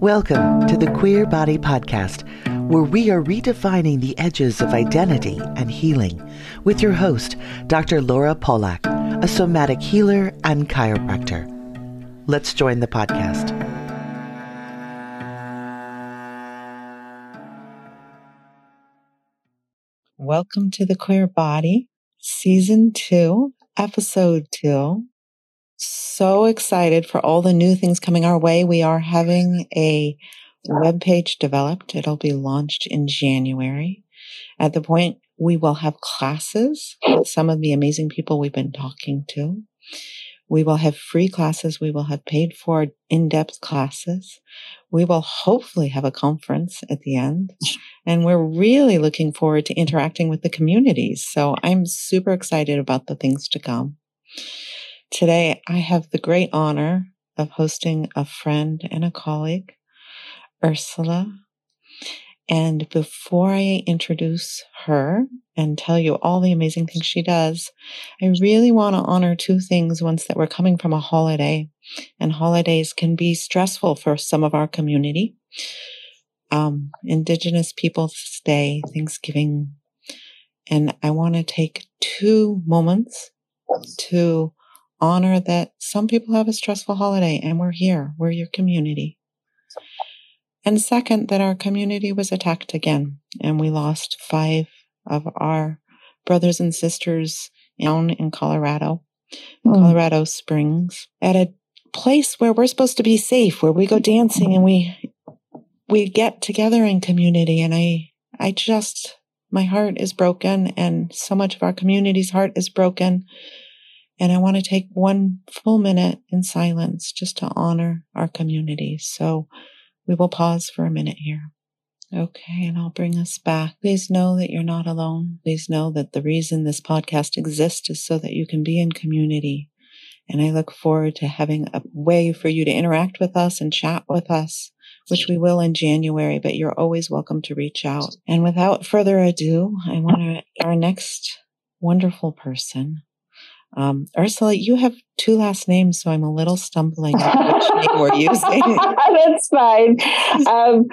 Welcome to the Queer Body Podcast, where we are redefining the edges of identity and healing with your host, Dr. Laura Polak, a somatic healer and chiropractor. Let's join the podcast. Welcome to the Queer Body, Season 2, Episode 2 so excited for all the new things coming our way. We are having a web page developed. It'll be launched in January. At the point we will have classes with some of the amazing people we've been talking to. We will have free classes. We will have paid for in-depth classes. We will hopefully have a conference at the end. And we're really looking forward to interacting with the communities. So I'm super excited about the things to come. Today, I have the great honor of hosting a friend and a colleague, Ursula. And before I introduce her and tell you all the amazing things she does, I really want to honor two things. Once that we're coming from a holiday, and holidays can be stressful for some of our community. Um, Indigenous Peoples Day, Thanksgiving. And I want to take two moments to honor that some people have a stressful holiday and we're here, we're your community. And second, that our community was attacked again and we lost five of our brothers and sisters down in Colorado, mm. Colorado Springs, at a place where we're supposed to be safe, where we go dancing and we we get together in community. And I I just my heart is broken and so much of our community's heart is broken and I want to take one full minute in silence just to honor our community. So we will pause for a minute here. Okay, and I'll bring us back. Please know that you're not alone. Please know that the reason this podcast exists is so that you can be in community. And I look forward to having a way for you to interact with us and chat with us, which we will in January, but you're always welcome to reach out. And without further ado, I want to, our next wonderful person um, Ursula, you have two last names, so I'm a little stumbling which name we're using. That's fine. Um,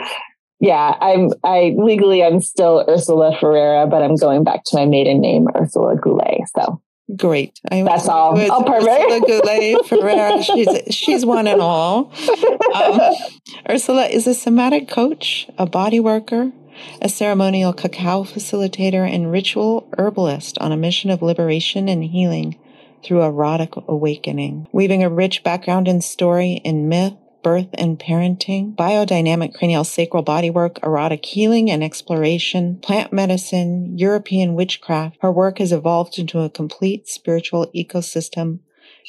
yeah, I'm. I legally I'm still Ursula Ferreira, but I'm going back to my maiden name, Ursula Goulet. So great. I That's all. Oh, perfect. Ursula Goulet Ferreira. She's she's one and all. Um, Ursula is a somatic coach, a body worker, a ceremonial cacao facilitator, and ritual herbalist on a mission of liberation and healing through erotic awakening, weaving a rich background in story, in myth, birth and parenting, biodynamic cranial sacral bodywork, erotic healing and exploration, plant medicine, European witchcraft. Her work has evolved into a complete spiritual ecosystem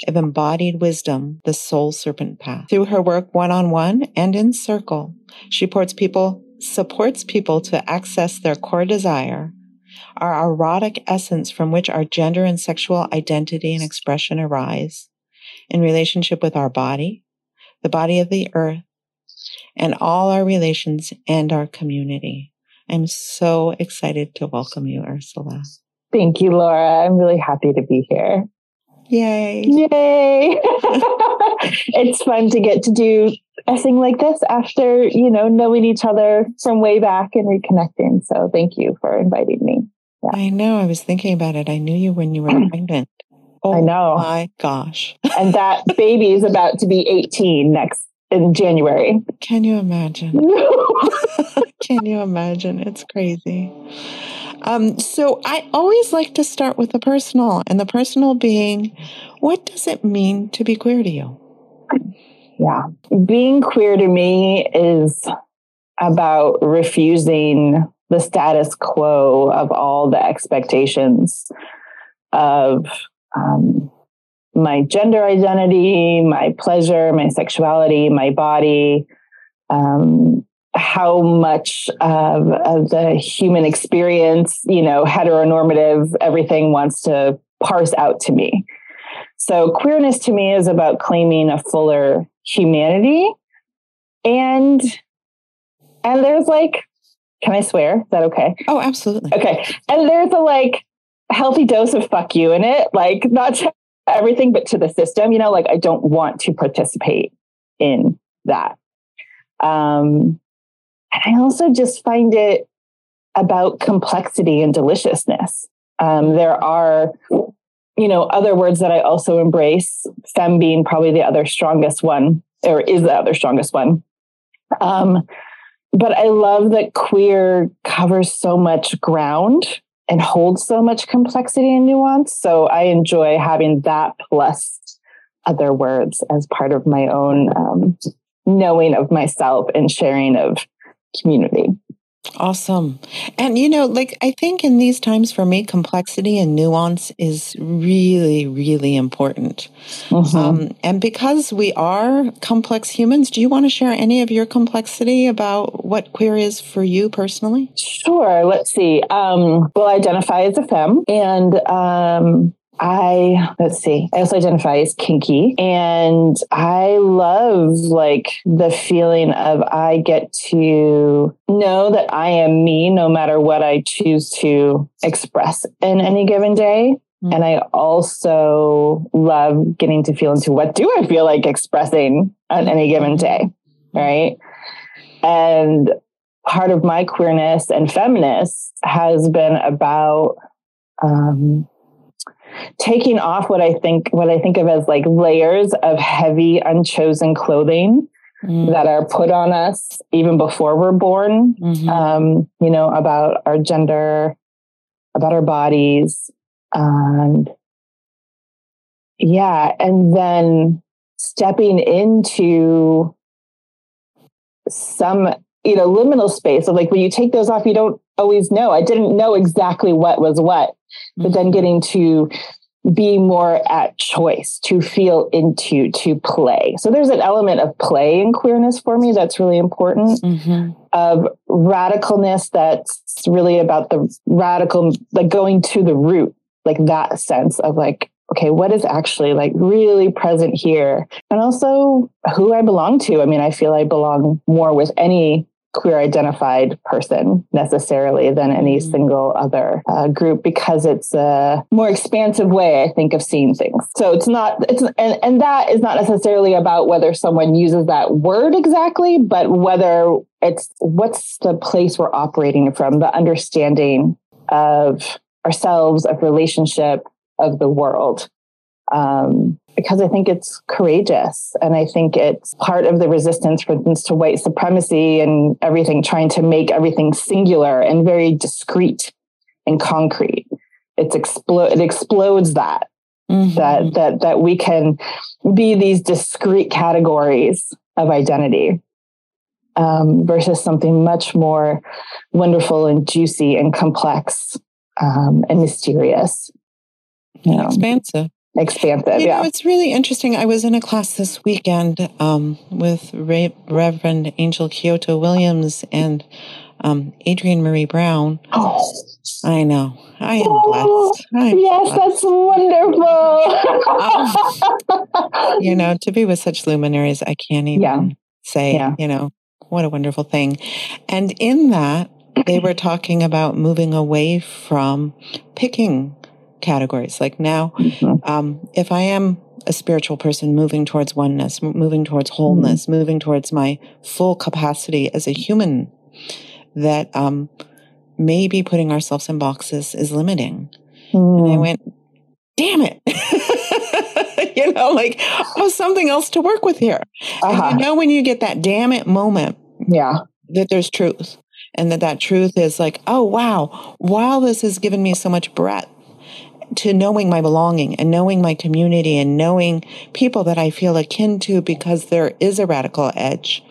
of embodied wisdom, the soul serpent path. Through her work one on one and in circle, she supports people, supports people to access their core desire our erotic essence from which our gender and sexual identity and expression arise in relationship with our body, the body of the earth, and all our relations and our community. I'm so excited to welcome you, Ursula. Thank you, Laura. I'm really happy to be here. Yay. Yay. it's fun to get to do a thing like this after, you know, knowing each other from way back and reconnecting. So thank you for inviting me. Yeah. I know. I was thinking about it. I knew you when you were pregnant. Oh I know. My gosh. and that baby is about to be 18 next in January. Can you imagine? Can you imagine? It's crazy. Um, so I always like to start with the personal, and the personal being, what does it mean to be queer to you? Yeah. Being queer to me is about refusing the status quo of all the expectations of um, my gender identity, my pleasure, my sexuality, my body, um, how much of, of, the human experience, you know, heteronormative, everything wants to parse out to me. So queerness to me is about claiming a fuller humanity. And and there's like can I swear? Is that okay? Oh, absolutely. Okay. And there's a like healthy dose of fuck you in it, like not to everything, but to the system. You know, like I don't want to participate in that. Um, and I also just find it about complexity and deliciousness. Um, there are, you know, other words that I also embrace, fem being probably the other strongest one, or is the other strongest one. Um, but I love that queer covers so much ground and holds so much complexity and nuance. So I enjoy having that plus other words as part of my own um, knowing of myself and sharing of community. Awesome. And, you know, like, I think in these times for me, complexity and nuance is really, really important. Mm-hmm. Um, and because we are complex humans, do you want to share any of your complexity about what queer is for you personally? Sure. Let's see. Um, well, I identify as a femme and um, I let's see. I also identify as kinky and I love like the feeling of I get to know that I am me no matter what I choose to express in any given day. Mm-hmm. And I also love getting to feel into what do I feel like expressing on any given day. Right. And part of my queerness and feminist has been about um, taking off what I think what I think of as like layers of heavy unchosen clothing mm. that are put on us even before we're born. Mm-hmm. Um, you know about our gender, about our bodies, and yeah, and then stepping into some you know liminal space of like when you take those off you don't always know i didn't know exactly what was what but then mm-hmm. getting to be more at choice, to feel into, to play. So there's an element of play in queerness for me that's really important. Mm-hmm. Of radicalness that's really about the radical, like going to the root, like that sense of like, okay, what is actually like really present here? And also who I belong to. I mean, I feel I belong more with any queer identified person necessarily than any mm. single other uh, group because it's a more expansive way i think of seeing things so it's not it's and, and that is not necessarily about whether someone uses that word exactly but whether it's what's the place we're operating from the understanding of ourselves of relationship of the world um, because I think it's courageous. And I think it's part of the resistance, for instance, to white supremacy and everything, trying to make everything singular and very discrete and concrete. It's explo- it explodes that. Mm-hmm. That that that we can be these discrete categories of identity um, versus something much more wonderful and juicy and complex um, and mysterious. You know. Expansive expansive. You yeah, know, it's really interesting. I was in a class this weekend um, with Re- Reverend Angel Kyodo Williams and um, Adrienne Maree Brown. Oh. I know. I am oh, blessed. I'm yes, blessed. that's wonderful. um, you know, to be with such luminaries, I can't even yeah. say, yeah. you know, what a wonderful thing. And in that, they were talking about moving away from picking categories. Like now, mm-hmm. um, if I am a spiritual person moving towards oneness, moving towards wholeness, mm-hmm. moving towards my full capacity as a human, that um, maybe putting ourselves in boxes is limiting. Mm. And I mm. went, damn it. you know, like, oh, something else to work with here. Uh-huh. You know, when you get that damn it moment, yeah, that there's truth. And that that truth is like, oh, wow, while this has given me so much breadth, to knowing my belonging and knowing my community and knowing people that I feel akin to because there is a radical edge.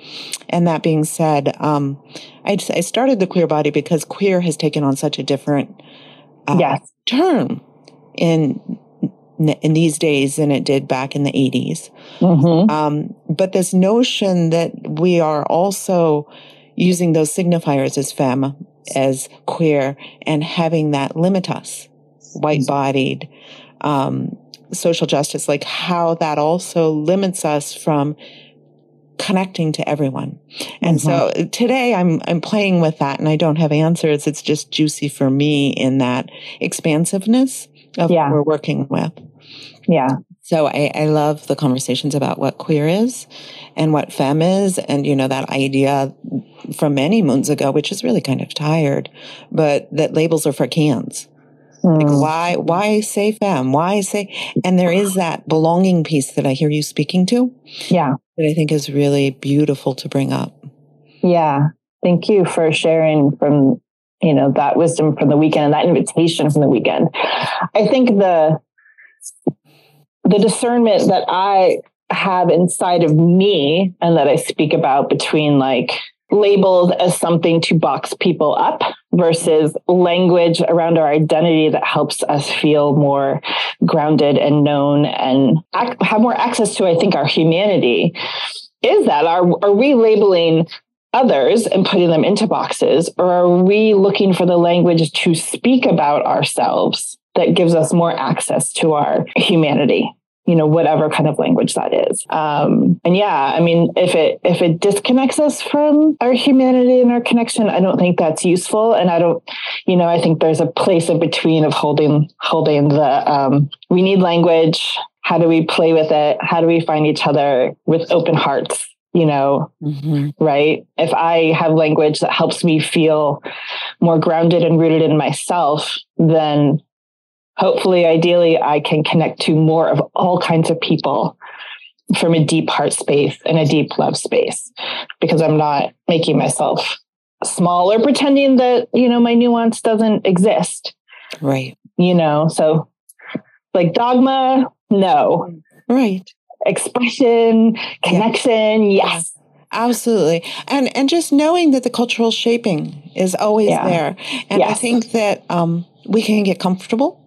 And that being said, um, I, just, I started the queer body because queer has taken on such a different uh, yes. term in in these days than it did back in the 80s. Mm-hmm. Um, but this notion that we are also using those signifiers as femme, as queer, and having that limit us white bodied, um, social justice, like how that also limits us from connecting to everyone. And mm-hmm. so today I'm I'm playing with that and I don't have answers. It's just juicy for me in that expansiveness of yeah. what we're working with. Yeah. So I, I love the conversations about what queer is and what femme is. And, you know, that idea from many moons ago, which is really kind of tired, but that labels are for cans. Mm. Like why, why say femme? Why say, and there is that belonging piece that I hear you speaking to. Yeah. That I think is really beautiful to bring up. Yeah. Thank you for sharing from, you know, that wisdom from the weekend and that invitation from the weekend. I think the, the discernment that I have inside of me and that I speak about between like labeled as something to box people up versus language around our identity that helps us feel more grounded and known and ac- have more access to, I think, our humanity. Is that are, are we labeling others and putting them into boxes, or are we looking for the language to speak about ourselves that gives us more access to our humanity? You know whatever kind of language that is. Um, and yeah i mean if it if it disconnects us from our humanity and our connection i don't think that's useful. And i don't you know i think there's a place in between of holding holding the um, we need language. How do we play with it? How do we find each other with open hearts you know? Mm-hmm. right? If i have language that helps me feel more grounded and rooted in myself then hopefully, ideally, I can connect to more of all kinds of people from a deep heart space and a deep love space because I'm not making myself small or pretending that, you know, my nuance doesn't exist. Right. You know, so like dogma, no. Right. Expression, connection, yeah. yes. Absolutely. And and just knowing that the cultural shaping is always yeah. there. And yes. I think that um, we can get comfortable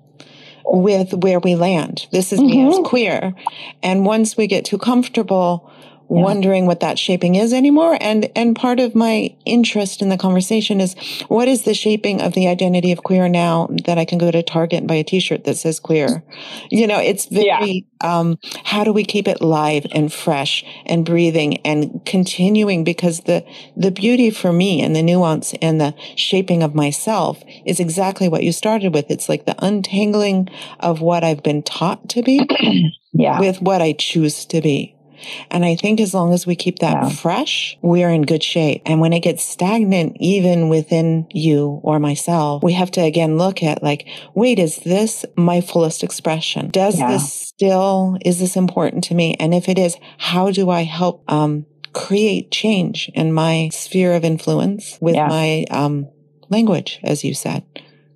with where we land. This is mm-hmm. me as queer. And once we get too comfortable yeah. wondering what that shaping is anymore. And, and part of my interest in the conversation is what is the shaping of the identity of queer now that I can go to Target and buy a t-shirt that says queer? You know, it's very, yeah. um, how do we keep it live and fresh and breathing and continuing? Because the, the beauty for me and the nuance and the shaping of myself is exactly what you started with. It's like the untangling of what I've been taught to be yeah. with what I choose to be. And I think as long as we keep that yeah. fresh, we're in good shape. And when it gets stagnant, even within you or myself, we have to again look at like, wait, is this my fullest expression? Does yeah. this still, is this important to me? And if it is, how do I help, um, create change in my sphere of influence with yeah. my, um, language, as you said?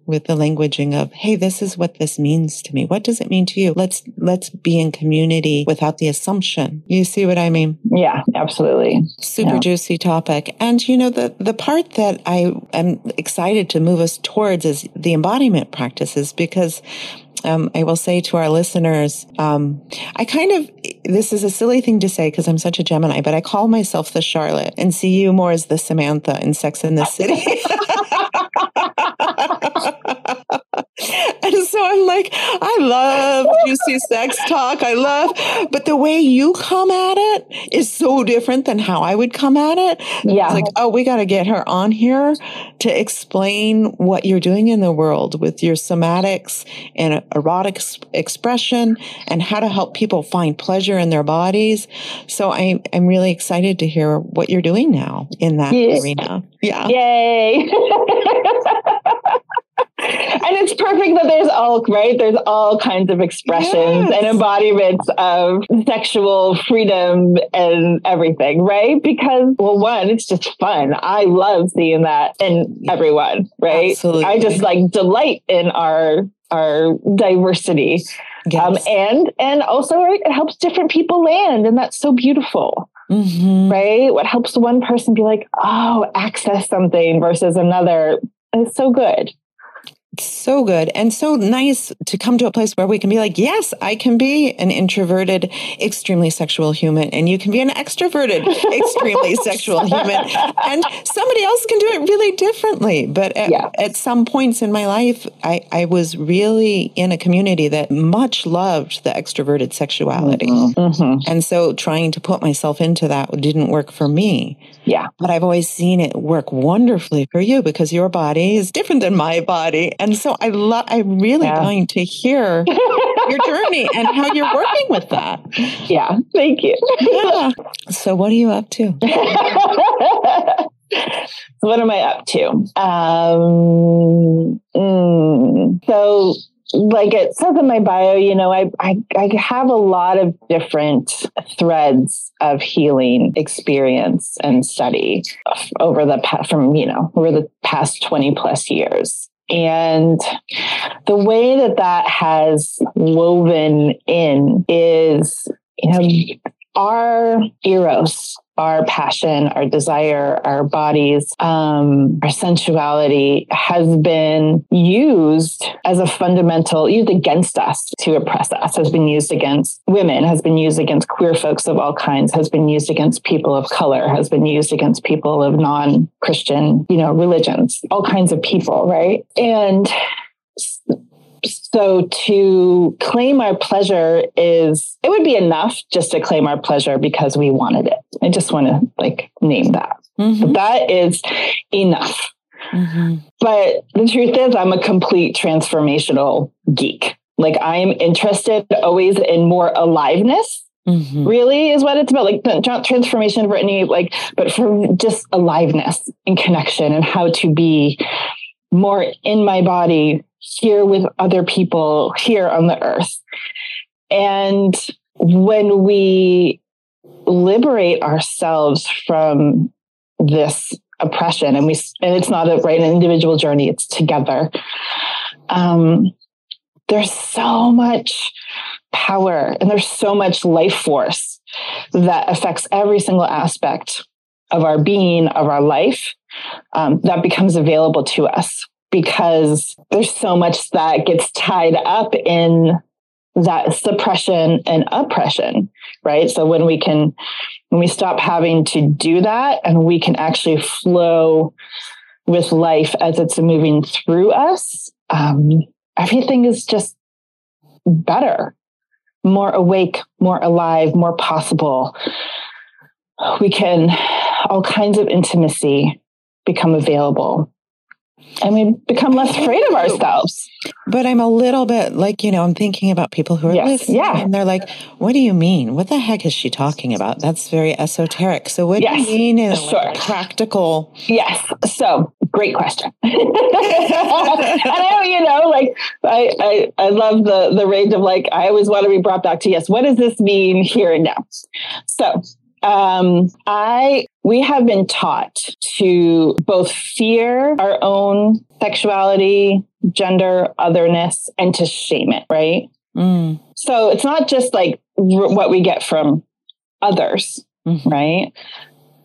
With the languaging of, Hey, this is what this means to me. What does it mean to you? Let's, let's be in community without the assumption. You see what I mean? Yeah, absolutely. Super yeah. juicy topic. And you know, the, the part that I am excited to move us towards is the embodiment practices because um, I will say to our listeners, um, I kind of, this is a silly thing to say because I'm such a Gemini, but I call myself the Charlotte and see you more as the Samantha in Sex in the City. and so I'm like, I love juicy sex talk. I love, but the way you come at it is so different than how I would come at it. Yeah. It's like, oh, we got to get her on here to explain what you're doing in the world with your somatics and erotic expression and how to help people find pleasure in their bodies. So I, I'm really excited to hear what you're doing now in that yeah. arena. Yeah. Yay. and it's perfect that there's all right there's all kinds of expressions yes. and embodiments of sexual freedom and everything right because well one it's just fun i love seeing that in everyone right Absolutely. i just like delight in our our diversity yes. um, and and also right, it helps different people land and that's so beautiful Mm-hmm. right? What helps one person be like, oh, access something versus another. It's so good so good and so nice to come to a place where we can be like, yes, I can be an introverted, extremely sexual human, and you can be an extroverted, extremely sexual human, and somebody else can do it really differently. But at, yeah. at, some points in my life, I, I, was really in a community that much loved the extroverted sexuality. Mm-hmm. Mm-hmm. And so trying to put myself into that didn't work for me. Yeah. But I've always seen it work wonderfully for you because your body is different than my body And so I love, I'm really Yeah. going to hear your journey and how you're working with that. yeah, thank you. Yeah. So what are you up to? What am I up to? Um, mm, so, like it says in my bio, you know, I, I I have a lot of different threads of healing experience and study over the past from you know over the past twenty plus years. And the way that that has woven in is, you know, our eros, our passion, our desire, our bodies, um, our sensuality has been used as a fundamental, used against us to oppress us, has been used against women, has been used against queer folks of all kinds, has been used against people of color, has been used against people of non-Christian, you know, religions, all kinds of people, right? And so to claim our pleasure is it would be enough just to claim our pleasure because we wanted it i just want to like name that Mhm. that is enough Mhm. but the truth is i'm a complete transformational geek like i'm interested always in more aliveness Mhm. really is what it's about like the not transformation Brittany, like but for just aliveness and connection and how to be more in my body here with other people here on the earth. And when we liberate ourselves from this oppression and we and it's not a right an individual journey it's together um there's so much power and there's so much life force that affects every single aspect of our being of our life um, that becomes available to us because there's so much that gets tied up in that suppression and oppression right? So when we can when we stop having to do that and we can actually flow with life as it's moving through us um, everything is just better more awake more alive more possible. We can all kinds of intimacy become available and we become less afraid of ourselves But I'm a little bit like, you know, I'm thinking about people who are Yes, listening yeah. and they're like, what do you mean? What the heck is she talking about? That's very esoteric. So what Yes, do you mean in a sure. like, practical? Yes. So great question. and I know, you know, like I, I I love the the range of like I always want to be brought back to yes, what does this mean here and now? So um I we have been taught to both fear our own sexuality, gender, otherness, and to shame it, right? Mm, So it's not just like r- what we get from others, mhm. right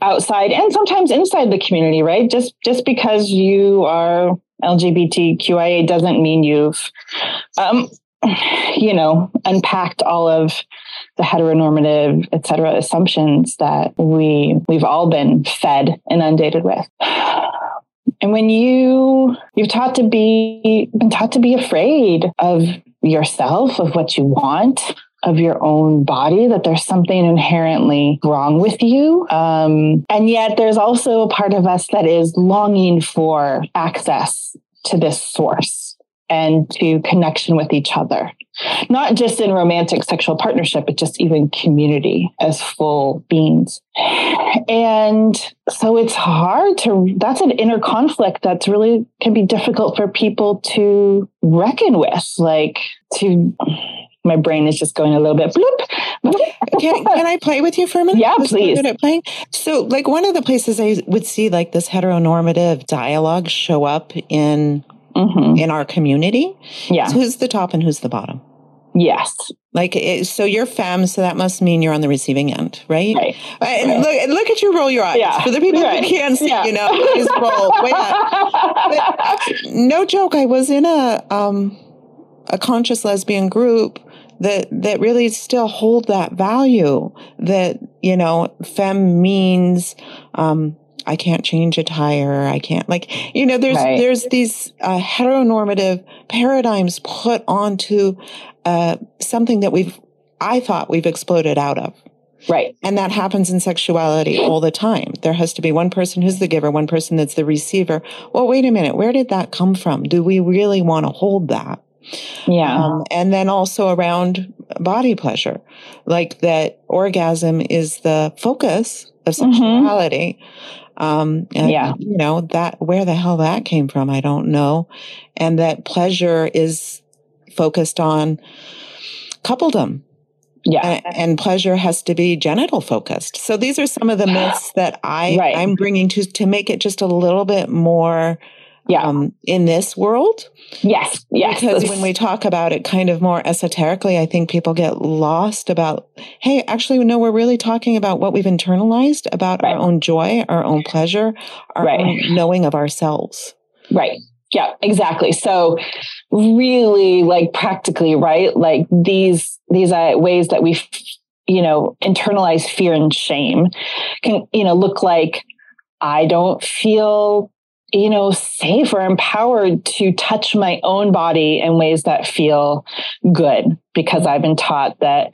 outside and sometimes inside the community right just just because you are lgbtqia doesn't mean you've um you know unpacked all of the heteronormative et cetera assumptions that we we've all been fed inundated with. And when you you've taught to be been taught to be afraid of yourself of what you want of your own body that there's something inherently wrong with you. Um, and yet there's also a part of us that is longing for access to this source and to connection with each other not just in romantic sexual partnership but just even community as full beings and so it's hard to that's an inner conflict that's really can be difficult for people to reckon with like to my brain is just going a little bit bloop. Can, can I play with you for a minute? Yeah, please. good at playing. So, like one of the places I would see like this heteronormative dialogue show up in Mhm. in our community. Yeah. So who's the top and who's the bottom? Yes. Like, it, so you're femme, so that must mean you're on the receiving end, right? Right. Uh, And look, look at you roll your eyes. Yeah, For the people right. who can't see, Yeah. you know, please roll way up. no joke. I was in a um, a conscious lesbian group that that really still hold that value. That you know, femme means um, I can't change a tire. I can't like you know. There's Right. there's these uh, heteronormative paradigms put onto uh, something that we've I thought we've exploded out of. Right. And that happens in sexuality all the time. There has to be one person who's the giver, one person that's the receiver. Well, wait a minute. Where did that come from? Do we really want to hold that? Yeah. Um, and then also around body pleasure, like that orgasm is the focus of Mm-hmm. Um, and, Yeah. you know, that, where the hell that came from, I don't know. And that pleasure is focused on coupledom yeah. and, and pleasure has to be genital focused. So these are some of the myths that I Right. I'm bringing to to make it just a little bit more Yeah. um, in this world. yes. Yes. Because when we talk about it kind of more esoterically, I think people get lost about, hey, actually, no, we're really talking about what we've internalized about Right. our own joy, our own pleasure, our Right. own knowing of ourselves. Right. Yeah, exactly. So really like practically, right? Like these these uh, ways that we you know, internalize fear and shame can, you know, look like I don't feel you know, safe or empowered to touch my own body in ways that feel good because I've been taught that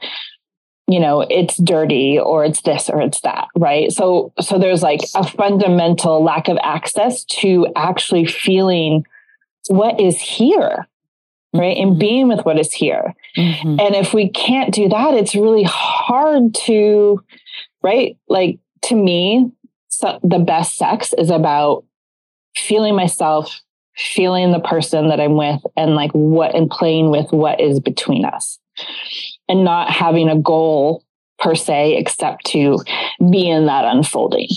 you know it's dirty or it's this or it's that right? So so there's like a fundamental lack of access to actually feeling what is here right? And being with what is here. Mhm. and if we can't do that it's really hard to right? Like to me so the best sex is about feeling myself feeling the person that i'm with and like what and playing with what is between us and not having a goal per se except to be in that unfolding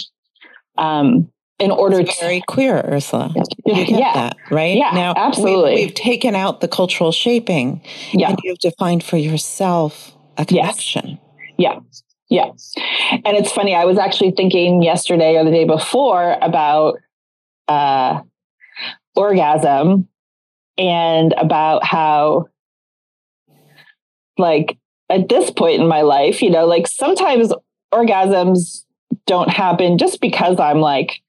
um in order It's to very queer, Ursula. You get yeah that, right? Yeah, now, we- absolutely. We've, taken out the cultural shaping, yeah and you've defined for yourself a Yes. connection. Yeah. Yeah. And it's funny, I was actually thinking yesterday or the day before about uh orgasm and about how like at this point in my life, you know, like sometimes orgasms don't happen just because I'm like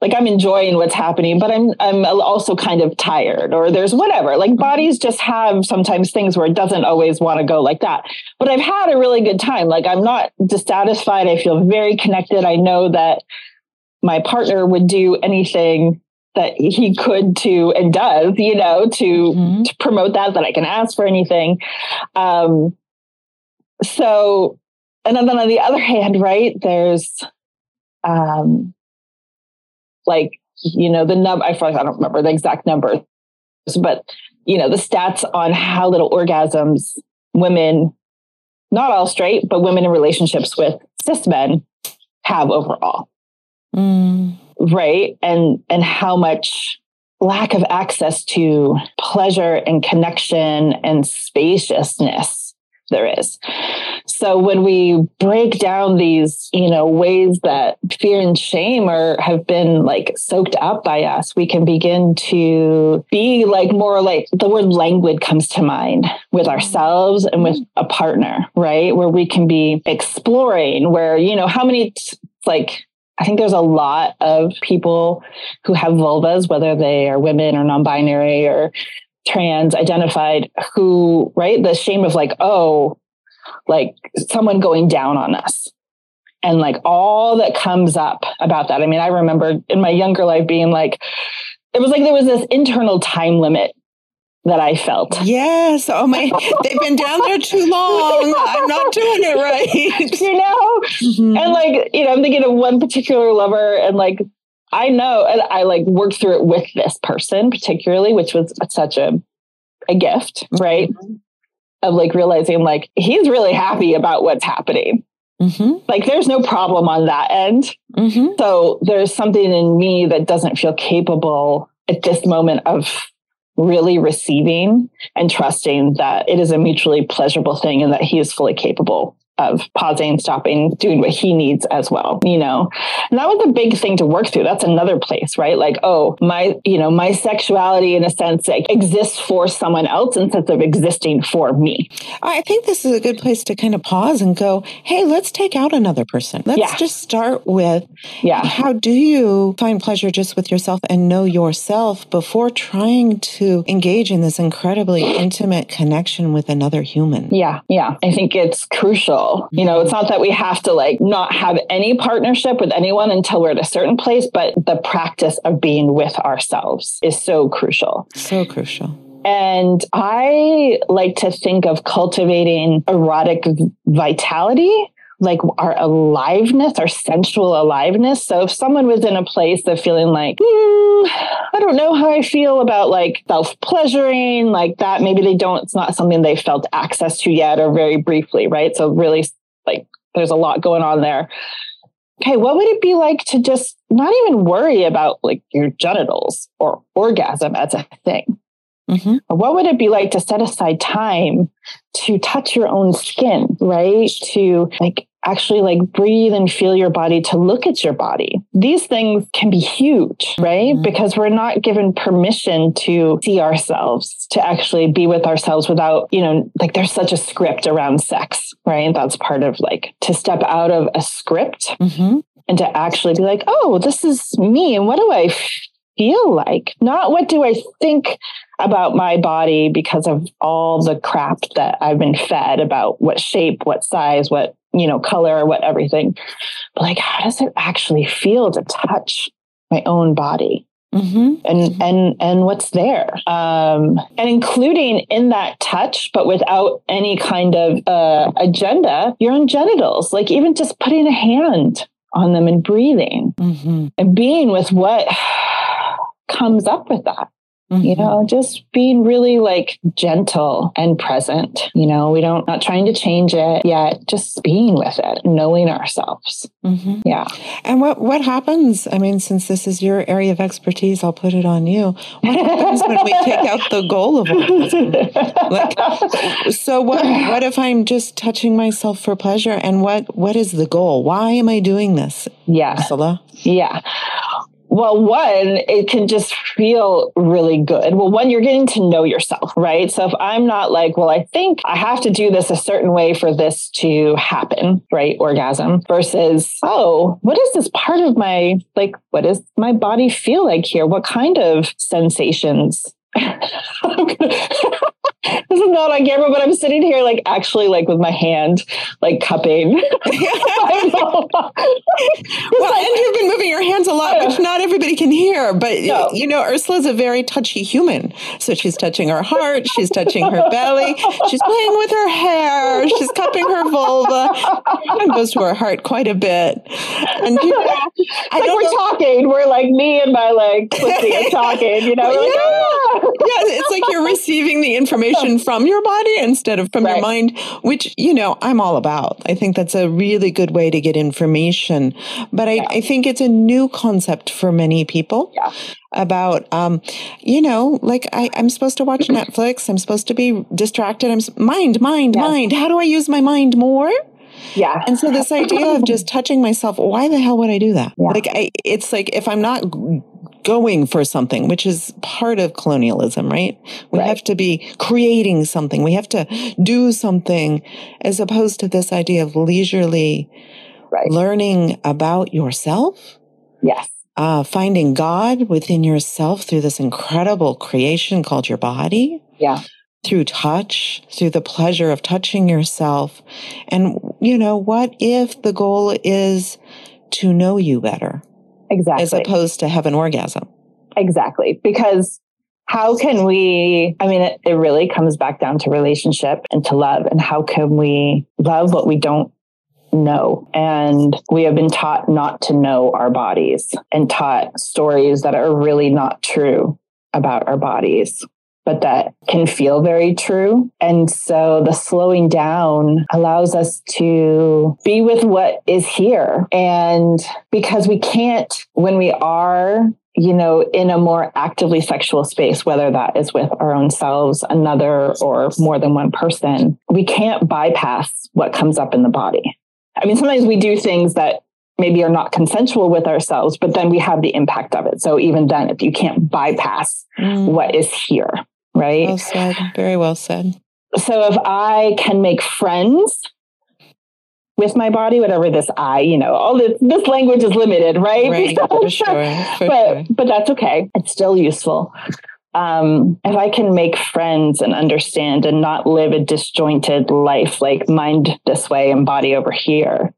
like I'm enjoying what's happening, but I'm I'm also kind of tired or there's whatever. Like bodies just have sometimes things where it doesn't always want to go like that. But I've had a really good time. Like I'm not dissatisfied. I feel very connected. I know that my partner would do anything that he could to and does, you know, to Mhm. to promote that that I can ask for anything. Um so and then on the other hand, right, there's um like you know the number I feel like I don't remember the exact number, but you know the stats on how little orgasms women, not all straight, but women in relationships with cis men have overall, Mm. right? And and how much lack of access to pleasure and connection and spaciousness there is. So when we break down these, you know, ways that fear and shame are have been like soaked up by us, we can begin to be like more like the word languid comes to mind with ourselves and with a partner, right? Where we can be exploring where, you know, how many t- like I think there's a lot of people who have vulvas, whether they are women or non-binary or trans identified who right the shame of like oh like someone going down on us. And like all that comes up about that. I mean i remember in my younger life being like it was like there was this internal time limit that i felt Yes. Oh my, they've been down there too long. I'm not doing it right. you know Mhm. and like you know i'm thinking of one particular lover and like i know and i like worked through it with this person particularly which was such a a gift right of like realizing like he's really happy about what's happening Mhm. like there's no problem on that end Mhm. so there's something in me that doesn't feel capable at this moment of really receiving and trusting that it is a mutually pleasurable thing and that he is fully capable of pausing, stopping, doing what he needs as well, you know. And that was a big thing to work through. That's another place, right? Like, oh, my, you know, my sexuality in a sense like, exists for someone else instead of existing for me. I think this is a good place to kind of pause and go, hey, let's take out another person. Let's Yeah. just start with Yeah. how do you find pleasure just with yourself and know yourself before trying to engage in this incredibly intimate connection with another human? Yeah, yeah. I think it's crucial. You know, it's not that we have to like not have any partnership with anyone until we're at a certain place, but the practice of being with ourselves is so crucial. So crucial. And I like to think of cultivating erotic vitality like our aliveness, our sensual aliveness. So if someone was in a place of feeling like, mm, I don't know how I feel about like self pleasuring, like that, maybe they don't, it's not something they felt access to yet or very briefly, right? So really like there's a lot going on there. Okay, what would it be like to just not even worry about like your genitals or orgasm as a thing? Mm-hmm. What would it be like to set aside time to touch your own skin, right? To like actually like breathe and feel your body, to look at your body. These things can be huge, right? Mm-hmm. Because we're not given permission to see ourselves, to actually be with ourselves without, you know, like there's such a script around sex, right? That's part of like to step out of a script mm-hmm. and to actually be like, oh, this is me. And what do I feel like? Not what do I think about my body because of all the crap that I've been fed about what shape, what size, what, you know, color, or what everything. But like, how does it actually feel to touch my own body? Mm-hmm. and and and what's there um, and including in that touch but without any kind of uh, agenda your own genitals like even just putting a hand on them and breathing mm-hmm. and being with what comes up with that Mm-hmm. You know, just being really like gentle and present. You know, we don't, not trying to change it yet, just being with it, knowing ourselves. Mm-hmm. Yeah. And what, what happens? I mean, since this is your area of expertise, I'll put it on you. What happens when we take out the goal of? Like, so what, what if I'm just touching myself for pleasure? And what, what is the goal? Why am I doing this? Yeah. Ursula? Yeah. Well, one, it can just feel really good. Well, one, you're getting to know yourself, right? So if I'm not like, well, I think I have to do this a certain way for this to happen, right? Orgasm versus, oh, what is this part of my, like, what does my body feel like here? What kind of sensations this is not on camera, but I'm sitting here like actually like with my hand like cupping. well, and you've been moving your hands a lot, which not everybody can hear. But no. you know, Ursula's a very touchy human. So she's touching her heart, she's touching her belly, she's playing with her hair, she's cupping her vulva. And goes to her heart quite a bit. And you know, I like we're know. talking. We're like me and my like pussy are talking, you know, yeah. like, ah! yeah, it's like you're receiving the information from your body instead of from right. your mind, which, you know, I'm all about. I think that's a really good way to get information. But I, yeah. I think it's a new concept for many people. Yeah. About, um, you know, like I, I'm supposed to watch Netflix. I'm supposed to be distracted. I'm mind, mind, yes. mind. How do I use my mind more? Yeah. And so this idea of just touching myself, why the hell would I do that? Yeah. Like I, it's like if I'm not going for something, which is part of colonialism, right? We right. have to be creating something. We have to do something as opposed to this idea of leisurely right. learning about yourself. Yes. Uh, finding God within yourself through this incredible creation called your body. Yeah. Through touch, through the pleasure of touching yourself. And, you know, what if the goal is to know you better? Exactly. As opposed to have an orgasm. Exactly. Because how can we, I mean, it, it really comes back down to relationship and to love. And how can we love what we don't know. And we have been taught not to know our bodies and taught stories that are really not true about our bodies but that can feel very true. And so the slowing down allows us to be with what is here. And because we can't, when we are you know, in a more actively sexual space, whether that is with our own selves, another, or more than one person, we can't bypass what comes up in the body. I mean, sometimes we do things that maybe are not consensual with ourselves, but then we have the impact of it. So even then, if you can't bypass mm. what is here, right? Well said. Very well said. So if I can make friends with my body, whatever this I, you know, all this this language is limited, right? Right. For sure. For but sure. but that's okay. It's still useful. um, if I can make friends and understand and not live a disjointed life, like mind this way and body over here,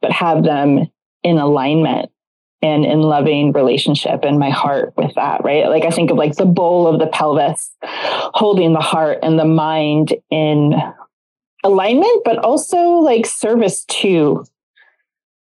but have them in alignment and in loving relationship and my heart with that, right? Like I think of like the bowl of the pelvis, holding the heart and the mind in alignment, but also like service to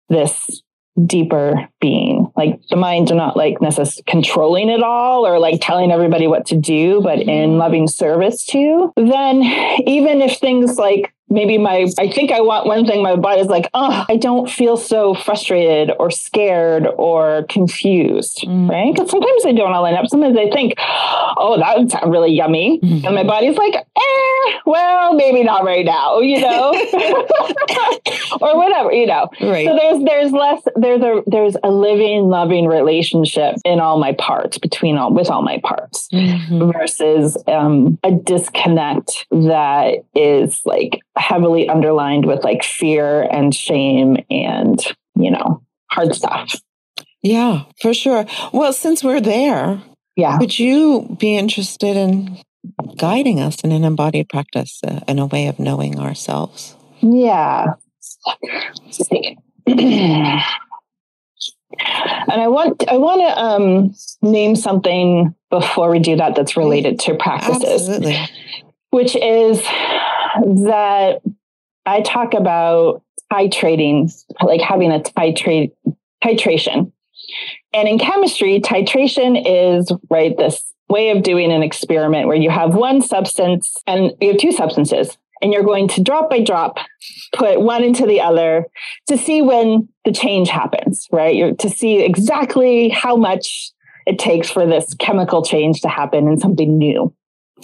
this deeper being. Like the mind not like necessarily controlling it all or like telling everybody what to do, but in mm-hmm. loving service to, then even if things like maybe my I think I want one thing, my body's like, oh, I don't feel so frustrated or scared or confused, mm. right? Because sometimes they don't all line up. Sometimes I think, oh, that would sound really yummy. Mm-hmm. And my body's like, eh, well, maybe not right now, you know? or whatever, you know. Right. So there's there's less there's a there's a living, loving relationship in all my parts, between all with all my parts, mm-hmm. versus um, a disconnect that is like heavily underlined with like fear and shame and, you know, hard stuff. Yeah, for sure. Well, since we're there, yeah. Would you be interested in guiding us in an embodied practice, uh, in a way of knowing ourselves? Yeah. and I want I want to um, name something before we do that that's related to practices, Absolutely. Which is that I talk about titrating, like having a titrate titration. And in chemistry, titration is right this way of doing an experiment where you have one substance and you have two substances and you're going to drop by drop put one into the other to see when the change happens, right? You're to see exactly how much it takes for this chemical change to happen in something new.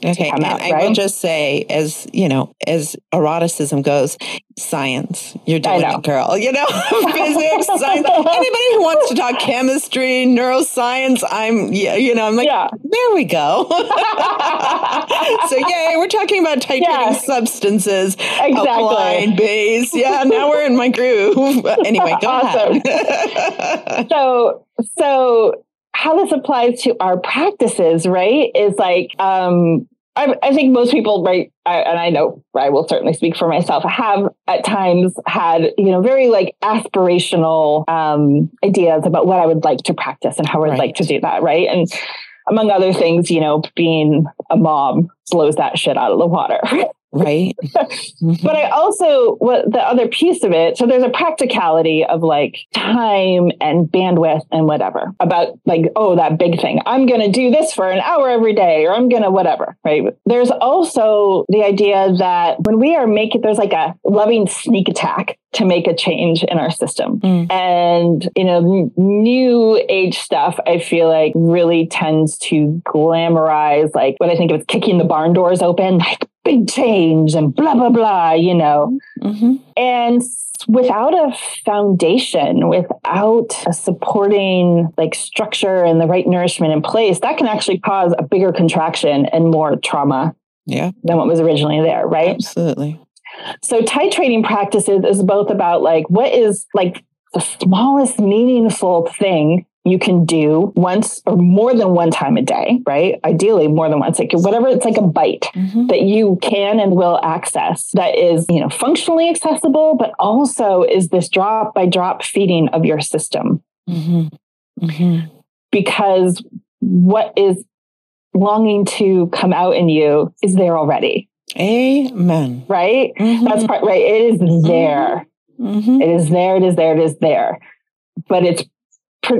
Okay, and I will just say, as you know, as eroticism goes, science, you're doing it, girl. You know, physics, science. Anybody who wants to talk chemistry, neuroscience, I'm, yeah, you know, I'm like, yeah. there we go. so, yay, we're talking about titrating yeah. substances, exactly. alkaline base. Yeah, now we're in my groove. anyway, go awesome. ahead. so, so how this applies to our practices, right, is like, um, I, I think most people, right, I, and I know I will certainly speak for myself, have at times had, you know, very like aspirational um, ideas about what I would like to practice and how I'd right. like to do that, right? And among other things, you know, being a mom blows that shit out of the water. Right. Mm-hmm. But I also, what the other piece of it, so there's a practicality of like time and bandwidth and whatever about like, oh, that big thing. I'm going to do this for an hour every day or I'm going to whatever. Right. There's also the idea that when we are making, there's like a loving sneak attack to make a change in our system. Mm. And, you know, new age stuff, I feel like really tends to glamorize like what I think of as kicking the barn doors open, like big change and blah, blah, blah, you know. Mm-hmm. And without a foundation, without a supporting like structure and the right nourishment in place, that can actually cause a bigger contraction and more trauma yeah. than what was originally there, right? Absolutely. So titrating practices is both about like what is like the smallest meaningful thing you can do once or more than one time a day, right? Ideally, more than once, like whatever it's like a bite mm-hmm. that you can and will access that is, you know, functionally accessible, but also is this drop by drop feeding of your system. Mm-hmm. Mm-hmm. Because what is longing to come out in you is there already. Amen. Right? Mm-hmm. That's part, right? It is mm-hmm. there. Mm-hmm. It is there. It is there. It is there. But it's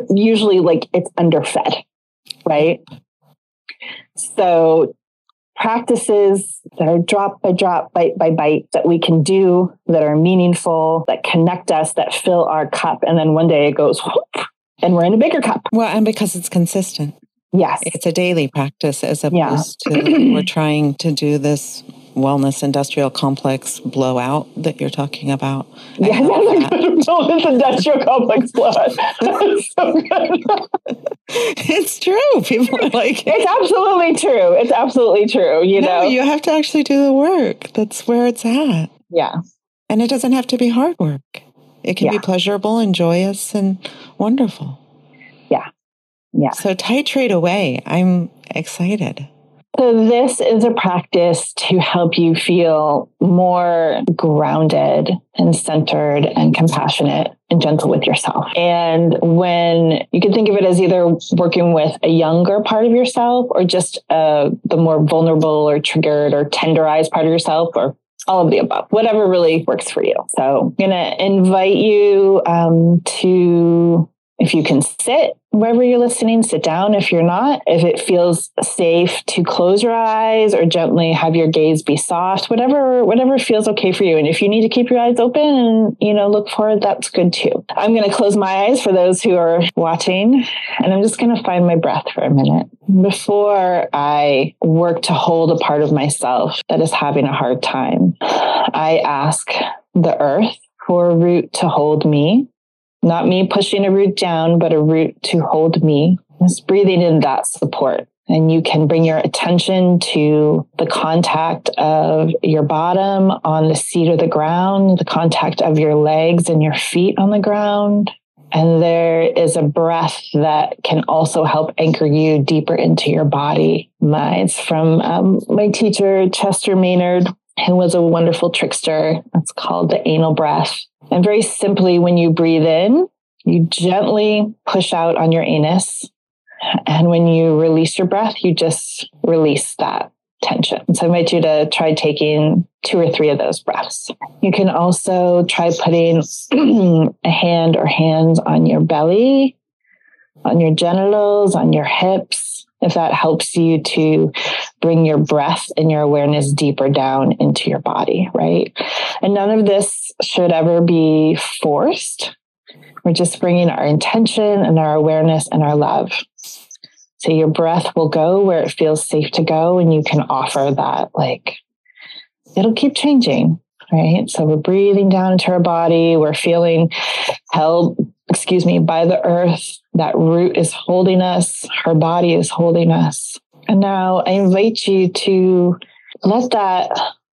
usually like it's underfed, right? So practices that are drop by drop, bite by bite that we can do that are meaningful, that connect us, that fill our cup. And then one day it goes, whoop, and we're in a bigger cup. Well, and because it's consistent. Yes. It's a daily practice as opposed yeah. to we're trying to do this wellness industrial complex blowout that you're talking about. Yeah, wellness industrial complex blowout. so it's true. People are like It's absolutely true. It's absolutely true. You no, know, you have to actually do the work. That's where it's at. Yeah. And it doesn't have to be hard work. It can yeah. be pleasurable and joyous and wonderful. Yeah. Yeah. So titrate away. I'm excited. So, this is a practice to help you feel more grounded and centered and compassionate and gentle with yourself. And when you can think of it as either working with a younger part of yourself or just uh, the more vulnerable or triggered or tenderized part of yourself or all of the above, whatever really works for you. So, I'm going to invite you um, to if you can sit wherever you're listening, sit down if you're not. If it feels safe to close your eyes or gently have your gaze be soft, whatever whatever feels okay for you. And if you need to keep your eyes open and you know look forward, that's good too. I'm going to close my eyes for those who are watching, and I'm just going to find my breath for a minute before I work to hold a part of myself that is having a hard time. I ask the earth for a root to hold me not me pushing a root down, but a root to hold me. Just breathing in that support. And you can bring your attention to the contact of your bottom on the seat of the ground, the contact of your legs and your feet on the ground. And there is a breath that can also help anchor you deeper into your body. Mine's from um, my teacher, Chester Maynard, who was a wonderful trickster. It's called the anal breath. And very simply, when you breathe in, you gently push out on your anus. And when you release your breath, you just release that tension. So I invite you to try taking two or three of those breaths. You can also try putting a hand or hands on your belly, on your genitals, on your hips, if that helps you to bring your breath and your awareness deeper down into your body, right? And none of this should ever be forced. We're just bringing our intention and our awareness and our love. So your breath will go where it feels safe to go, and you can offer that, like, it'll keep changing, right? So we're breathing down into our body, we're feeling held excuse me, by the earth. That root is holding us, her body is holding us. And now I invite you to let that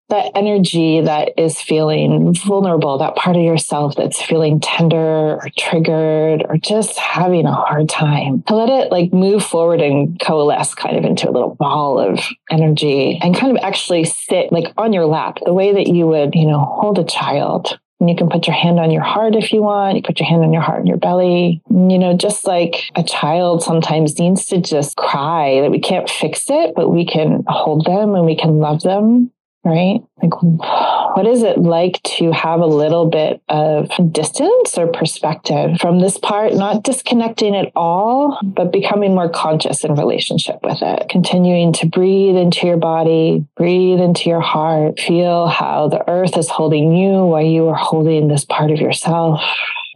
that energy that is feeling vulnerable, that part of yourself that's feeling tender or triggered or just having a hard time, to let it like move forward and coalesce kind of into a little ball of energy and kind of actually sit like on your lap, the way that you would, you know, hold a child and you can put your hand on your heart if you want. You put your hand on your heart and your belly. You know, just like a child sometimes needs to just cry that we can't fix it, but we can hold them and we can love them right? Like, what is it like to have a little bit of distance or perspective from this part, not disconnecting at all, but becoming more conscious in relationship with it? Continuing to breathe into your body, breathe into your heart, feel how the earth is holding you while you are holding this part of yourself.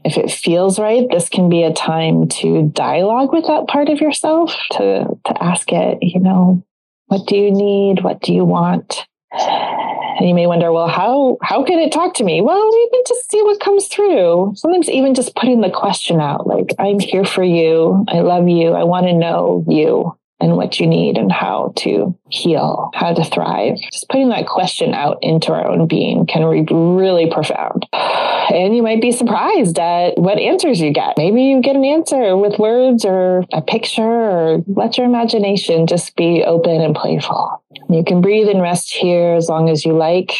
If it feels right, this can be a time to dialogue with that part of yourself, to, to ask it, you know, what do you need? What do you want? And you may wonder, well, how how can it talk to me? Well, you can just see what comes through. Sometimes even just putting the question out, like, I'm here for you. I love you. I want to know you and what you need and how to heal, how to thrive. Just putting that question out into our own being can be really profound. And you might be surprised at what answers you get. Maybe you get an answer with words or a picture, or let your imagination just be open and playful. You can breathe and rest here as long as you like.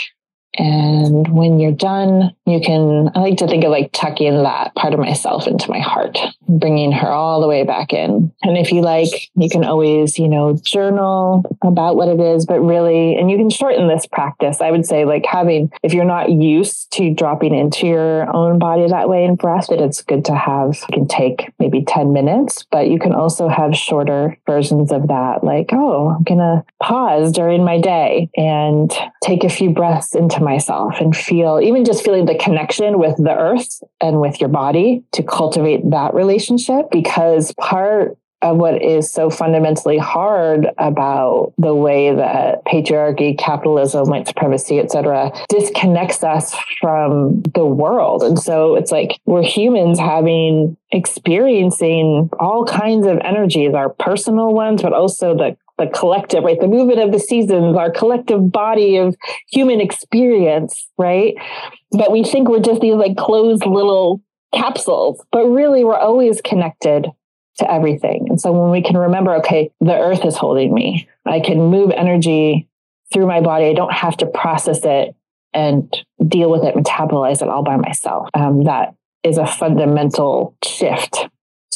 And when you're done, you can, I like to think of like tucking that part of myself into my heart, bringing her all the way back in. And if you like, you can always, you know, journal about what it is, but really, and you can shorten this practice. I would say, like having, if you're not used to dropping into your own body that way and breath, that it's good to have, you can take maybe 10 minutes, but you can also have shorter versions of that. Like, oh, I'm going to pause during my day and take a few breaths into myself and feel even just feeling the connection with the earth and with your body to cultivate that relationship because part of what is so fundamentally hard about the way that patriarchy, capitalism, white supremacy, et cetera, disconnects us from the world. And so it's like we're humans having experiencing all kinds of energies, our personal ones, but also the the collective, right? The movement of the seasons, our collective body of human experience, right? But we think we're just these like closed little capsules, but really we're always connected to everything. And so when we can remember, okay, the earth is holding me, I can move energy through my body. I don't have to process it and deal with it, metabolize it all by myself. Um, that is a fundamental shift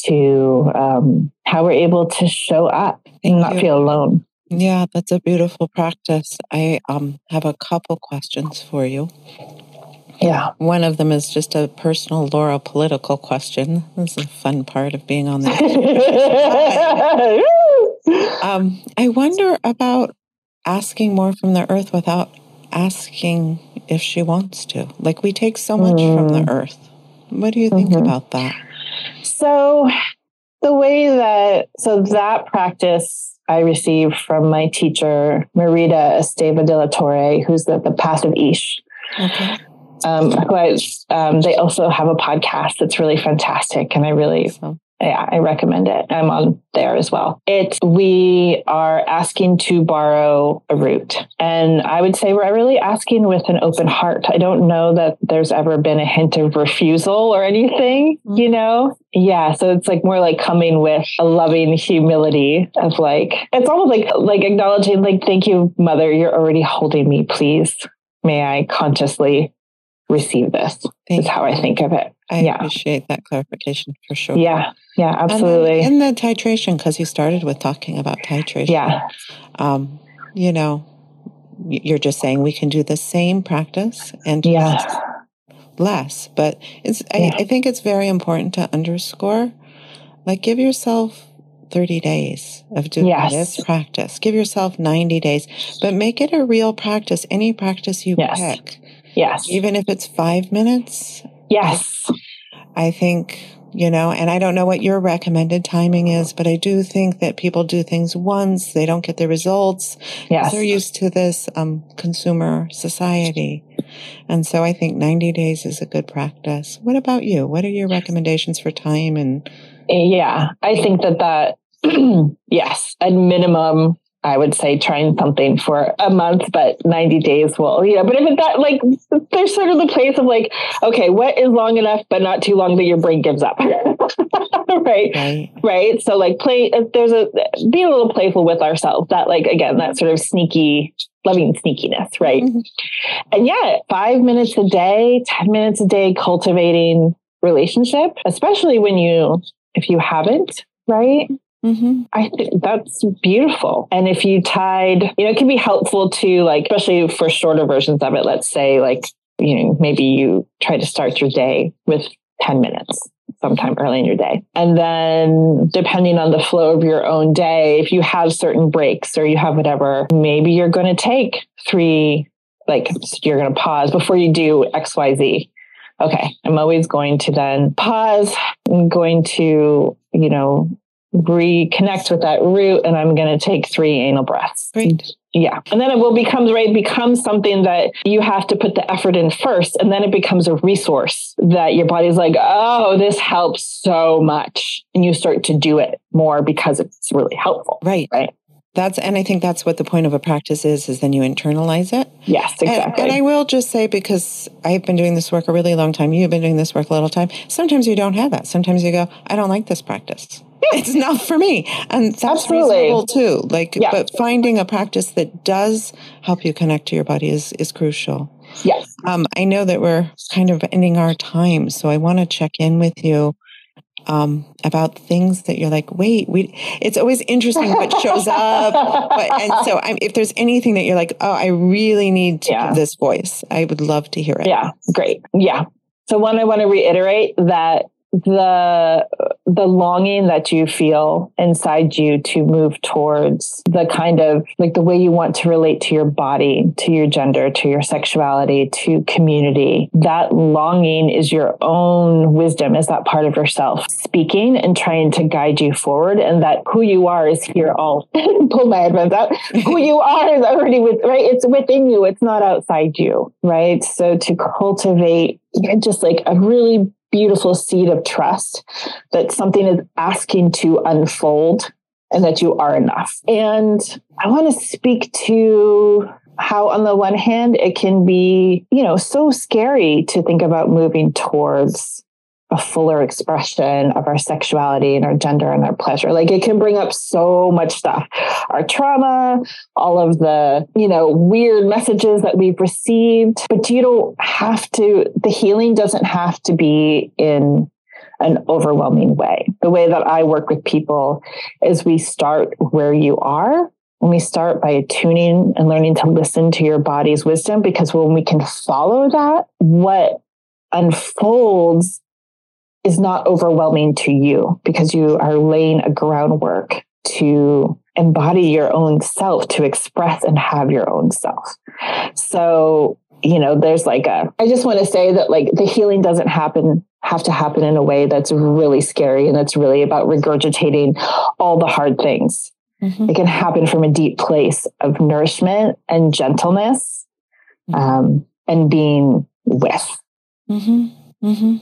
to um, how we're able to show up and not feel alone. Yeah, that's a beautiful practice. I um, have a couple questions for you. Yeah. One of them is just a personal Laura political question. This is a fun part of being on the. um, I wonder about asking more from the earth without asking if she wants to. Like we take so much mm. from the mm. earth. What do you think mm-hmm. about that? So, the way that, so that practice I received from my teacher, Marita Esteva de la Torre, who's the, the Path of Ish. Okay. Um, who I, um, they also have a podcast that's really fantastic. And I really, awesome yeah, I recommend it. I'm on there as well. It we are asking to borrow a root. And I would say we're really asking with an open heart. I don't know that there's ever been a hint of refusal or anything, mm-hmm. you know? Yeah. So it's like more like coming with a loving humility of like it's almost like like acknowledging, like, thank you, mother, you're already holding me, please. May I consciously receive this. Thank is how I think of it. I yeah. appreciate that clarification for sure. Yeah, yeah, absolutely. in the titration, because you started with talking about titration. Yeah. Um, you know, you're just saying we can do the same practice and yeah. less. But it's yeah. I, I think it's very important to underscore, like give yourself 30 days of doing yes. this practice. Give yourself 90 days, but make it a real practice. Any practice you yes. pick. Yes. Even if it's five minutes, Yes. I think, you know, and I don't know what your recommended timing is, but I do think that people do things once, they don't get the results. Yes. They're used to this um, consumer society. And so I think 90 days is a good practice. What about you? What are your recommendations for time and yeah, I think that that yes, at minimum I would say trying something for a month, but 90 days will, you know, but if it's that like, there's sort of the place of like, okay, what is long enough, but not too long that your brain gives up. right? right. Right. So like play, there's a, be a little playful with ourselves that like, again, that sort of sneaky, loving sneakiness. Right. Mm-hmm. And yeah, five minutes a day, 10 minutes a day, cultivating relationship, especially when you, if you haven't, right? Mm-hmm. I think that's beautiful. And if you tied, you know, it can be helpful to like, especially for shorter versions of it. Let's say, like, you know, maybe you try to start your day with 10 minutes sometime early in your day. And then depending on the flow of your own day, if you have certain breaks or you have whatever, maybe you're going to take three, like you're going to pause before you do XYZ. Okay. I'm always going to then pause. I'm going to, you know, reconnect with that root and I'm going to take three anal breaths. Great. Yeah. And then it will become, right, becomes something that you have to put the effort in first. And then it becomes a resource that your body's like, oh, this helps so much. And you start to do it more because it's really helpful. Right. Right. That's, and I think that's what the point of a practice is, is then you internalize it. Yes, exactly. And, and I will just say, because I've been doing this work a really long time, you've been doing this work a little time. Sometimes you don't have that. Sometimes you go, I don't like this practice it's not for me. And that's Absolutely. reasonable too. Like, yeah. but finding a practice that does help you connect to your body is, is crucial. Yes. Um, I know that we're kind of ending our time, so I want to check in with you um, about things that you're like, wait, we. It's always interesting what shows up, but, and so I'm, if there's anything that you're like, oh, I really need to yeah. this voice, I would love to hear it. Yeah, great. Yeah. So one, I want to reiterate that the the longing that you feel inside you to move towards the kind of like the way you want to relate to your body to your gender to your sexuality to community that longing is your own wisdom is that part of yourself speaking and trying to guide you forward and that who you are is here all pull my headphones out. Who you are is already with right? It's within you. It's not outside you right? So to cultivate just like a really beautiful seed of trust that something is asking to unfold and that you are enough. And I want to speak to how on the one hand it can be, you know, so scary to think about moving towards a fuller expression of our sexuality and our gender and our pleasure. Like it can bring up so much stuff. Our trauma, all of the, you know, weird messages that we've received, but you don't have to the healing doesn't have to be in an overwhelming way. The way that I work with people is we start where you are and we start by tuning and learning to listen to your body's wisdom because when we can follow that, what unfolds is not overwhelming to you because you are laying a groundwork to embody your own self, to express and have your own self. So, you know, there's like a, I just want to say that like the healing doesn't happen have to happen in a way that's really scary and that's really about regurgitating all the hard things. Mm-hmm. It can happen from a deep place of nourishment and gentleness mm-hmm. um, and being with. Mm-hmm. mm-hmm.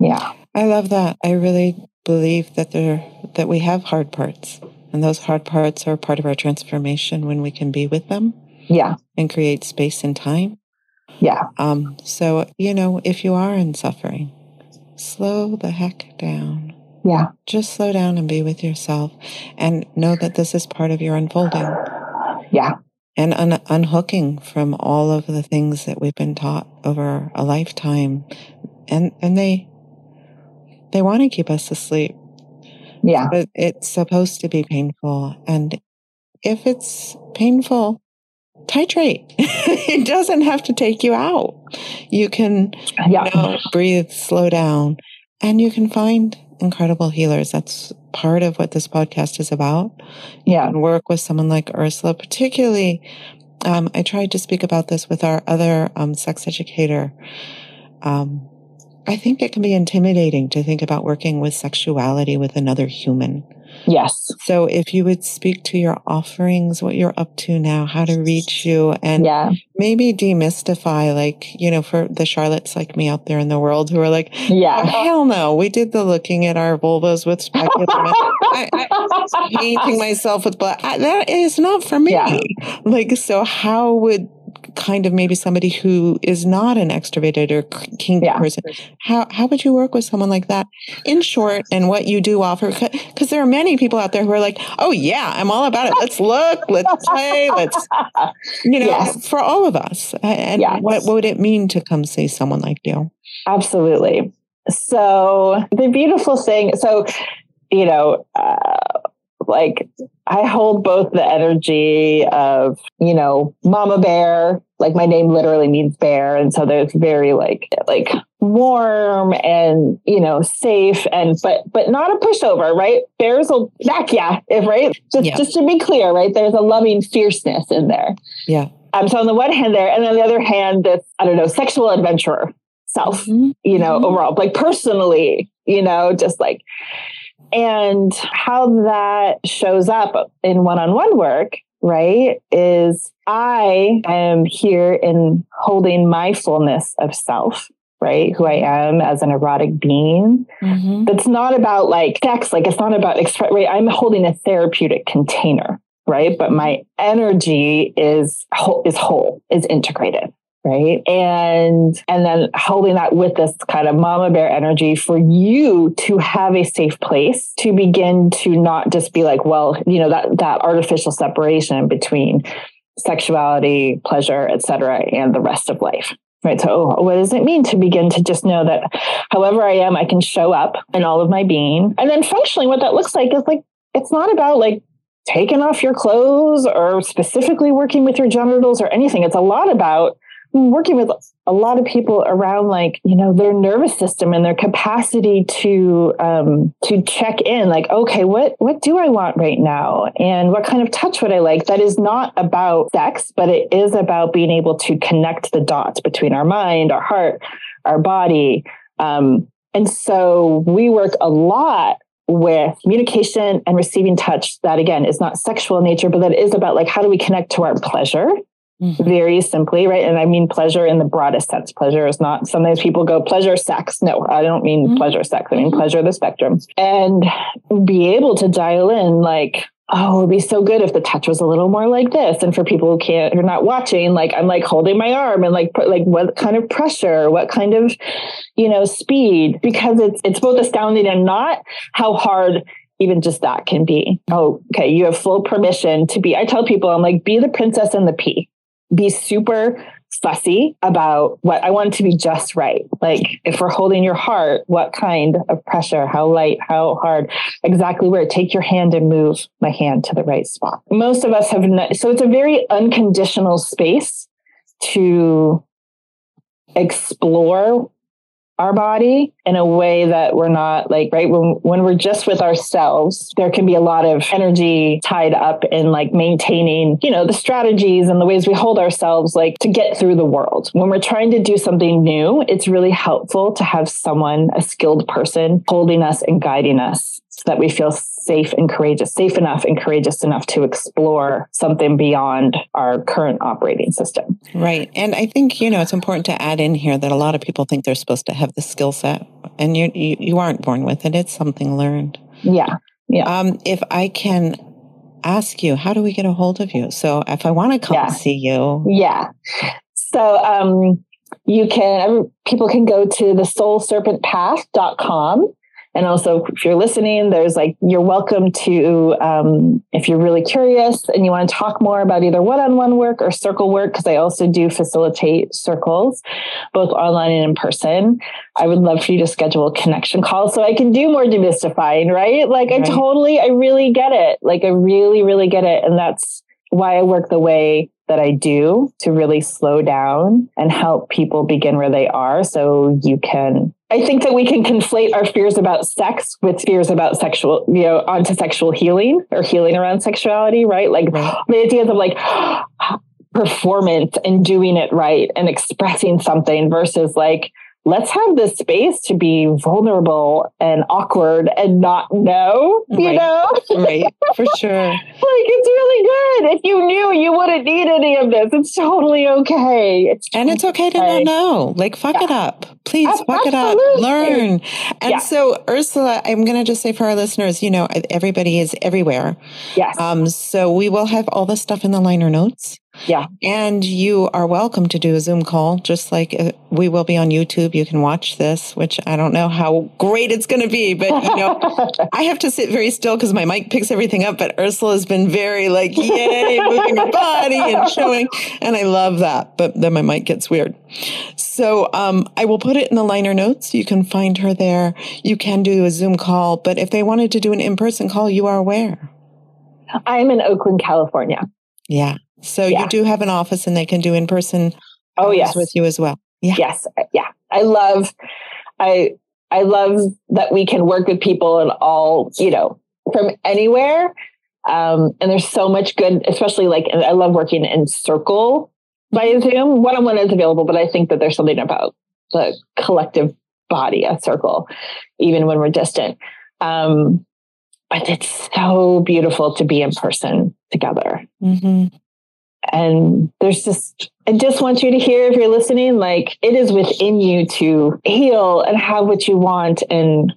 Yeah. I love that. I really believe that there that we have hard parts. And those hard parts are part of our transformation when we can be with them. Yeah. And create space and time. Yeah. Um, so, you know, if you are in suffering, slow the heck down. Yeah. Just slow down and be with yourself and know that this is part of your unfolding. Yeah. And un- unhooking from all of the things that we've been taught over a lifetime. And, and they, they want to keep us asleep. Yeah. But it's supposed to be painful. And if it's painful, titrate. it doesn't have to take you out. You can yeah. you know, breathe, slow down, and you can find incredible healers. That's part of what this podcast is about. Yeah. And work with someone like Ursula, particularly. Um, I tried to speak about this with our other um, sex educator. Um, I think it can be intimidating to think about working with sexuality with another human. Yes. So if you would speak to your offerings, what you're up to now, how to reach you, and yeah. maybe demystify, like, you know, for the Charlottes like me out there in the world who are like, yeah, oh, hell no, we did the looking at our vulvas with speculum. I, I, painting myself with blood. I, that is not for me. Yeah. Like, so how would kind of maybe somebody who is not an extroverted or kinky yeah. person, how, how would you work with someone like that in short and what you do offer? Because there are many people out there who are like, oh, yeah, I'm all about it. Let's look, let's play, let's, you know, yes. for all of us. And yes. what, what would it mean to come see someone like you? Absolutely. So the beautiful thing, so, you know, uh, like I hold both the energy of, you know, mama bear, like my name literally means bear. And so there's very like, like warm and, you know, safe and, but, but not a pushover, right? Bears will back yeah, if right. Just, yeah. just to be clear, right? There's a loving fierceness in there. Yeah. Um, so on the one hand there, and on the other hand, this, I don't know, sexual adventurer self, mm-hmm. you know, mm-hmm. overall, like personally, you know, just like, and how that shows up in one on one work, right, is I am here in holding my fullness of self right? Who I am as an erotic being. Mm-hmm. That's not about like sex, like it's not about express, right? I'm holding a therapeutic container, right? But my energy is whole, is whole, is integrated right? And and then holding that with this kind of mama bear energy for you to have a safe place to begin to not just be like well you know that that artificial separation between sexuality pleasure etc and the rest of life right? So oh, what does it mean to begin to just know that however i am i can show up in all of my being? And then functionally what that looks like is like it's not about like taking off your clothes or specifically working with your genitals or anything. It's a lot about working with a lot of people around like you know their nervous system and their capacity to um to check in like okay what what do i want right now? And what kind of touch would i like? That is not about sex but it is about being able to connect the dots between our mind our heart our body. Um and so we work a lot with communication and receiving touch that again is not sexual in nature but that is about like how do we connect to our pleasure Mm-hmm. Very simply, right? And I mean pleasure in the broadest sense. Pleasure is not, sometimes people go pleasure sex. No, I don't mean mm-hmm. pleasure sex. I mean mm-hmm. pleasure the spectrum. And be able to dial in like, oh, it'd be so good if the touch was a little more like this. And for people who can't, who are not watching, like I'm like holding my arm and like, put, like what kind of pressure, what kind of, you know, speed, because it's, it's both astounding and not how hard even just that can be. Oh, okay. You have full permission to be, I tell people, I'm like, be the princess and the pea, be super fussy about what I want to be just right. Like if we're holding your heart, what kind of pressure, how light, how hard, exactly where. Take your hand and move my hand to the right spot. Most of us have, not, so it's a very unconditional space to explore our body in a way that we're not like right? When when we're just with ourselves there can be a lot of energy tied up in like maintaining you know the strategies and the ways we hold ourselves like to get through the world. When we're trying to do something new it's really helpful to have someone a skilled person holding us and guiding us so that we feel safe and courageous, safe enough and courageous enough to explore something beyond our current operating system. Right. And I think, you know, it's important to add in here that a lot of people think they're supposed to have the skill set and you, you, you aren't born with it. It's something learned. Yeah. Yeah. Um, if I can ask you, how do we get a hold of you? So if I want to come Yeah. see you, Yeah. So um, you can, people can go to the soulserpentpath.com. And also, if you're listening, there's like, you're welcome to, um, if you're really curious and you want to talk more about either one on one work or circle work, because I also do facilitate circles, both online and in person. I would love for you to schedule a connection call so I can do more demystifying, right? Like, I totally, I really get it. Like, I really, really get it. And that's why I work the way that I do to really slow down and help people begin where they are so you can I think that we can conflate our fears about sex with fears about sexual, you know, onto sexual healing or healing around sexuality, right? Like Right. the ideas of like performance and doing it right and expressing something versus like let's have this space to be vulnerable and awkward and not know, you Right. know? right? For sure. like it's really good. If you knew, you wouldn't need any of this. It's totally okay. It's And it's okay to Okay. not know. Like, fuck it up. Please Ab- fuck it up. Learn. And Yeah. so, Ursula, I'm going to just say for our listeners, you know, everybody is everywhere. yes, Um, so we will have all the stuff in the liner notes. Yeah. And you are welcome to do a Zoom call, just like uh, we will be on YouTube. You can watch this, which I don't know how great it's going to be, but you know, I have to sit very still because my mic picks everything up. But Ursula has been very like, yay, moving her body and showing. And I love that. But then my mic gets weird. So um, I will put it in the liner notes. You can find her there. You can do a Zoom call. But if they wanted to do an in person call, you are where? I'm in Oakland, California. Yeah. So Yeah. you do have an office and they can do in person Oh yes, with you as well. Yeah. yes, yeah. I love, I I love that we can work with people and all you know from anywhere. Um, and there's so much good, especially like I love working in circle by Zoom. One on one is available, but I think that there's something about the collective body, a circle, even when we're distant. Um, but it's so beautiful to be in person together. hmm and there's just i just want you to hear if you're listening like it is within you to heal and have what you want and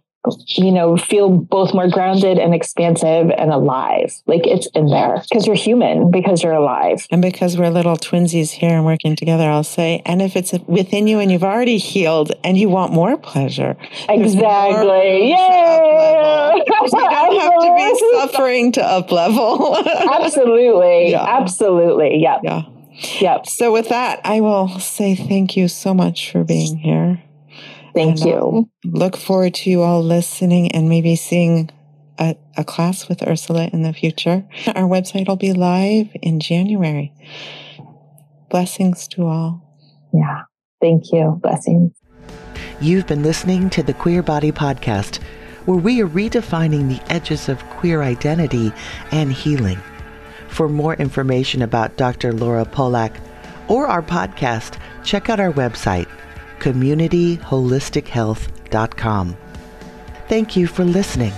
you know feel both more grounded and expansive and alive. Like it's in there. Because you're human because you're alive. And because we're little twinsies here and working together, I'll say, and if it's within you and you've already healed and you want more pleasure, exactly. yeah. you don't have to be suffering to up level. absolutely. Yeah. absolutely. Yep. Yeah. yep. So with that, I will say thank you so much for being here. Thank And, you um, look forward to you all listening and maybe seeing a, a class with Ursula in the future. Our website will be live in January. Blessings to all. yeah thank you blessings You've been listening to the Queer Body Podcast, where we are redefining the edges of queer identity and healing. For more information about Dr. Laura Polak or our podcast, check out our website, communityholistichealth.com. Thank you for listening.